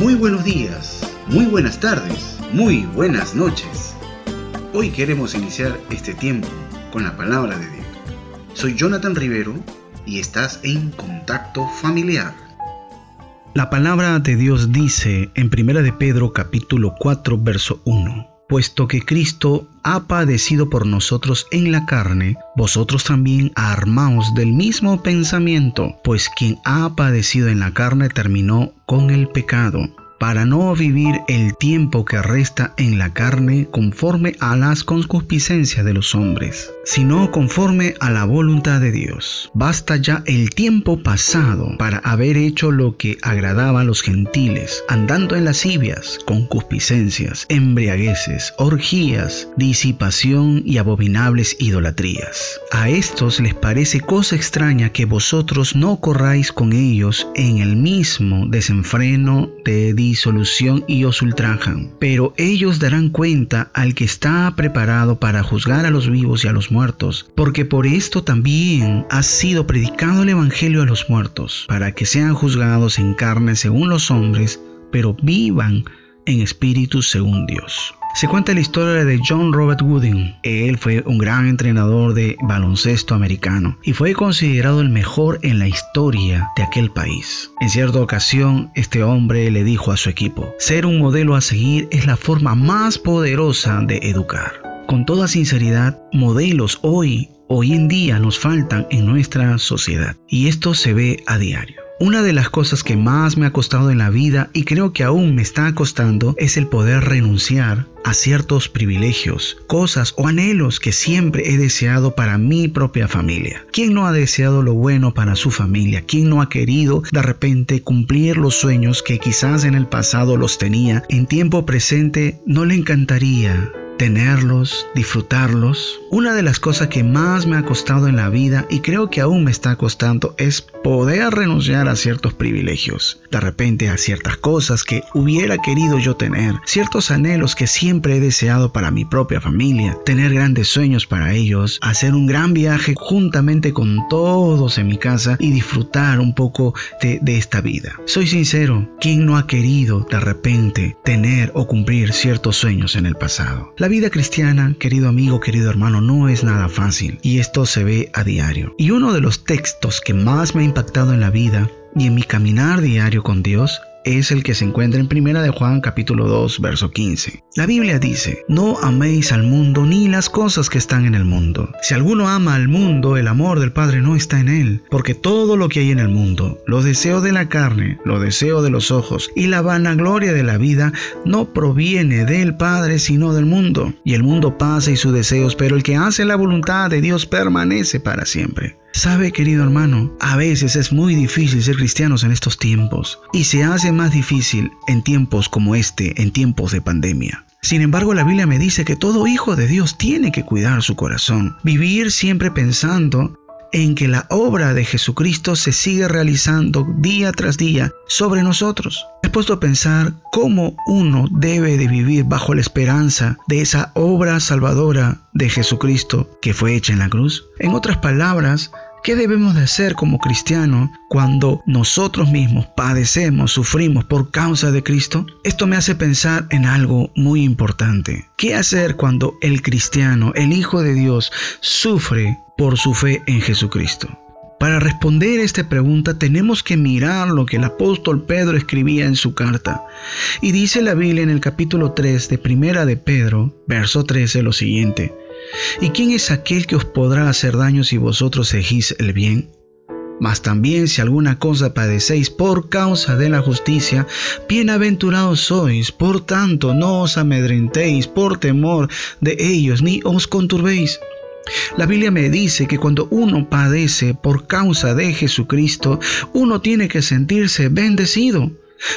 Muy buenos días, muy buenas tardes, muy buenas noches. Hoy queremos iniciar este tiempo con la palabra de Dios. Soy Jonathan Rivero y estás en Contacto Familiar. La palabra de Dios dice en 1 de Pedro capítulo 4 verso 1 puesto que Cristo ha padecido por nosotros en la carne, vosotros también armaos del mismo pensamiento, pues quien ha padecido en la carne terminó con el pecado. Para no vivir el tiempo que resta en la carne conforme a las concupiscencias de los hombres, sino conforme a la voluntad de Dios. Basta ya el tiempo pasado para haber hecho lo que agradaba a los gentiles, andando en lascivias, concupiscencias, embriagueces, orgías, disipación y abominables idolatrías. A estos les parece cosa extraña que vosotros no corráis con ellos en el mismo desenfreno de disolución y os ultrajan. Pero ellos darán cuenta al que está preparado para juzgar a los vivos y a los muertos, porque por esto también ha sido predicado el Evangelio a los muertos, para que sean juzgados en carne según los hombres, pero vivan en espíritu según Dios. Se cuenta la historia de John Robert Wooden. Él fue un gran entrenador de baloncesto americano y fue considerado el mejor en la historia de aquel país. En cierta ocasión, este hombre le dijo a su equipo, ser un modelo a seguir es la forma más poderosa de educar. Con toda sinceridad, modelos hoy, hoy en día nos faltan en nuestra sociedad y esto se ve a diario. Una de las cosas que más me ha costado en la vida y creo que aún me está costando es el poder renunciar a ciertos privilegios, cosas o anhelos que siempre he deseado para mi propia familia. ¿Quién no ha deseado lo bueno para su familia? ¿Quién no ha querido de repente cumplir los sueños que quizás en el pasado los tenía? En tiempo presente no le encantaría tenerlos, disfrutarlos. Una de las cosas que más me ha costado en la vida y creo que aún me está costando es poder renunciar a ciertos privilegios, de repente a ciertas cosas que hubiera querido yo tener, ciertos anhelos que siempre he deseado para mi propia familia, tener grandes sueños para ellos, hacer un gran viaje juntamente con todos en mi casa y disfrutar un poco de, esta vida. Soy sincero, ¿quién no ha querido de repente tener o cumplir ciertos sueños en el pasado? Vida cristiana, querido amigo, querido hermano, no es nada fácil y esto se ve a diario. Y uno de los textos que más me ha impactado en la vida y en mi caminar diario con Dios es el que se encuentra en Primera de Juan capítulo 2 verso 15. La Biblia dice, no améis al mundo ni las cosas que están en el mundo. Si alguno ama al mundo, el amor del Padre no está en él, porque todo lo que hay en el mundo, los deseos de la carne, los deseos de los ojos y la vanagloria de la vida, no proviene del Padre sino del mundo. Y el mundo pasa y sus deseos, pero el que hace la voluntad de Dios permanece para siempre. Sabe, querido hermano, a veces es muy difícil ser cristianos en estos tiempos y se hace más difícil en tiempos como este, en tiempos de pandemia. Sin embargo, la Biblia me dice que todo hijo de Dios tiene que cuidar su corazón, vivir siempre pensando en que la obra de Jesucristo se sigue realizando día tras día sobre nosotros. Puesto a pensar cómo uno debe de vivir bajo la esperanza de esa obra salvadora de Jesucristo que fue hecha en la cruz. En otras palabras, ¿Qué debemos de hacer como cristianos cuando nosotros mismos padecemos, sufrimos por causa de Cristo? Esto me hace pensar en algo muy importante. ¿Qué hacer cuando el cristiano, el Hijo de Dios, sufre por su fe en Jesucristo? Para responder esta pregunta tenemos que mirar lo que el apóstol Pedro escribía en su carta. Y dice la Biblia en el capítulo 3 de Primera de Pedro, verso 13, lo siguiente. ¿Y quién es aquel que os podrá hacer daño si vosotros seguís el bien? Mas también si alguna cosa padecéis por causa de la justicia, bienaventurados sois. Por tanto, no os amedrentéis por temor de ellos, ni os conturbéis la Biblia me dice que cuando uno padece por causa de Jesucristo, uno tiene que sentirse bendecido.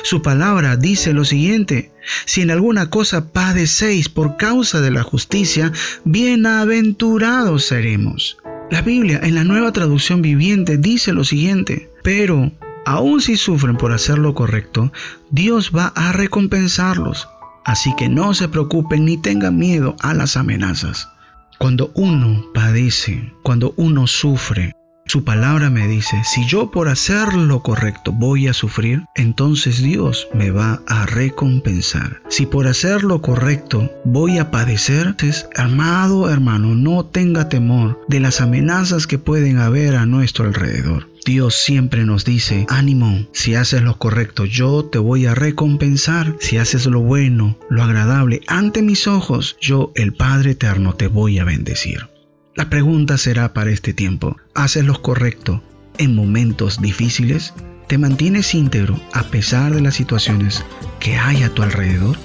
Su palabra dice lo siguiente, si en alguna cosa padecéis por causa de la justicia, bienaventurados seremos. La Biblia en la nueva traducción viviente dice lo siguiente, pero aun si sufren por hacer lo correcto, Dios va a recompensarlos. Así que no se preocupen ni tengan miedo a las amenazas. Cuando uno padece, cuando uno sufre, Su palabra me dice, si yo por hacer lo correcto voy a sufrir, entonces Dios me va a recompensar. Si por hacer lo correcto voy a padecer, entonces, amado hermano, no tenga temor de las amenazas que pueden haber a nuestro alrededor. Dios siempre nos dice, ánimo, si haces lo correcto, yo te voy a recompensar. Si haces lo bueno, lo agradable, ante mis ojos, yo, el Padre Eterno, te voy a bendecir. La pregunta será para este tiempo, ¿haces lo correcto en momentos difíciles? ¿Te mantienes íntegro a pesar de las situaciones que hay a tu alrededor?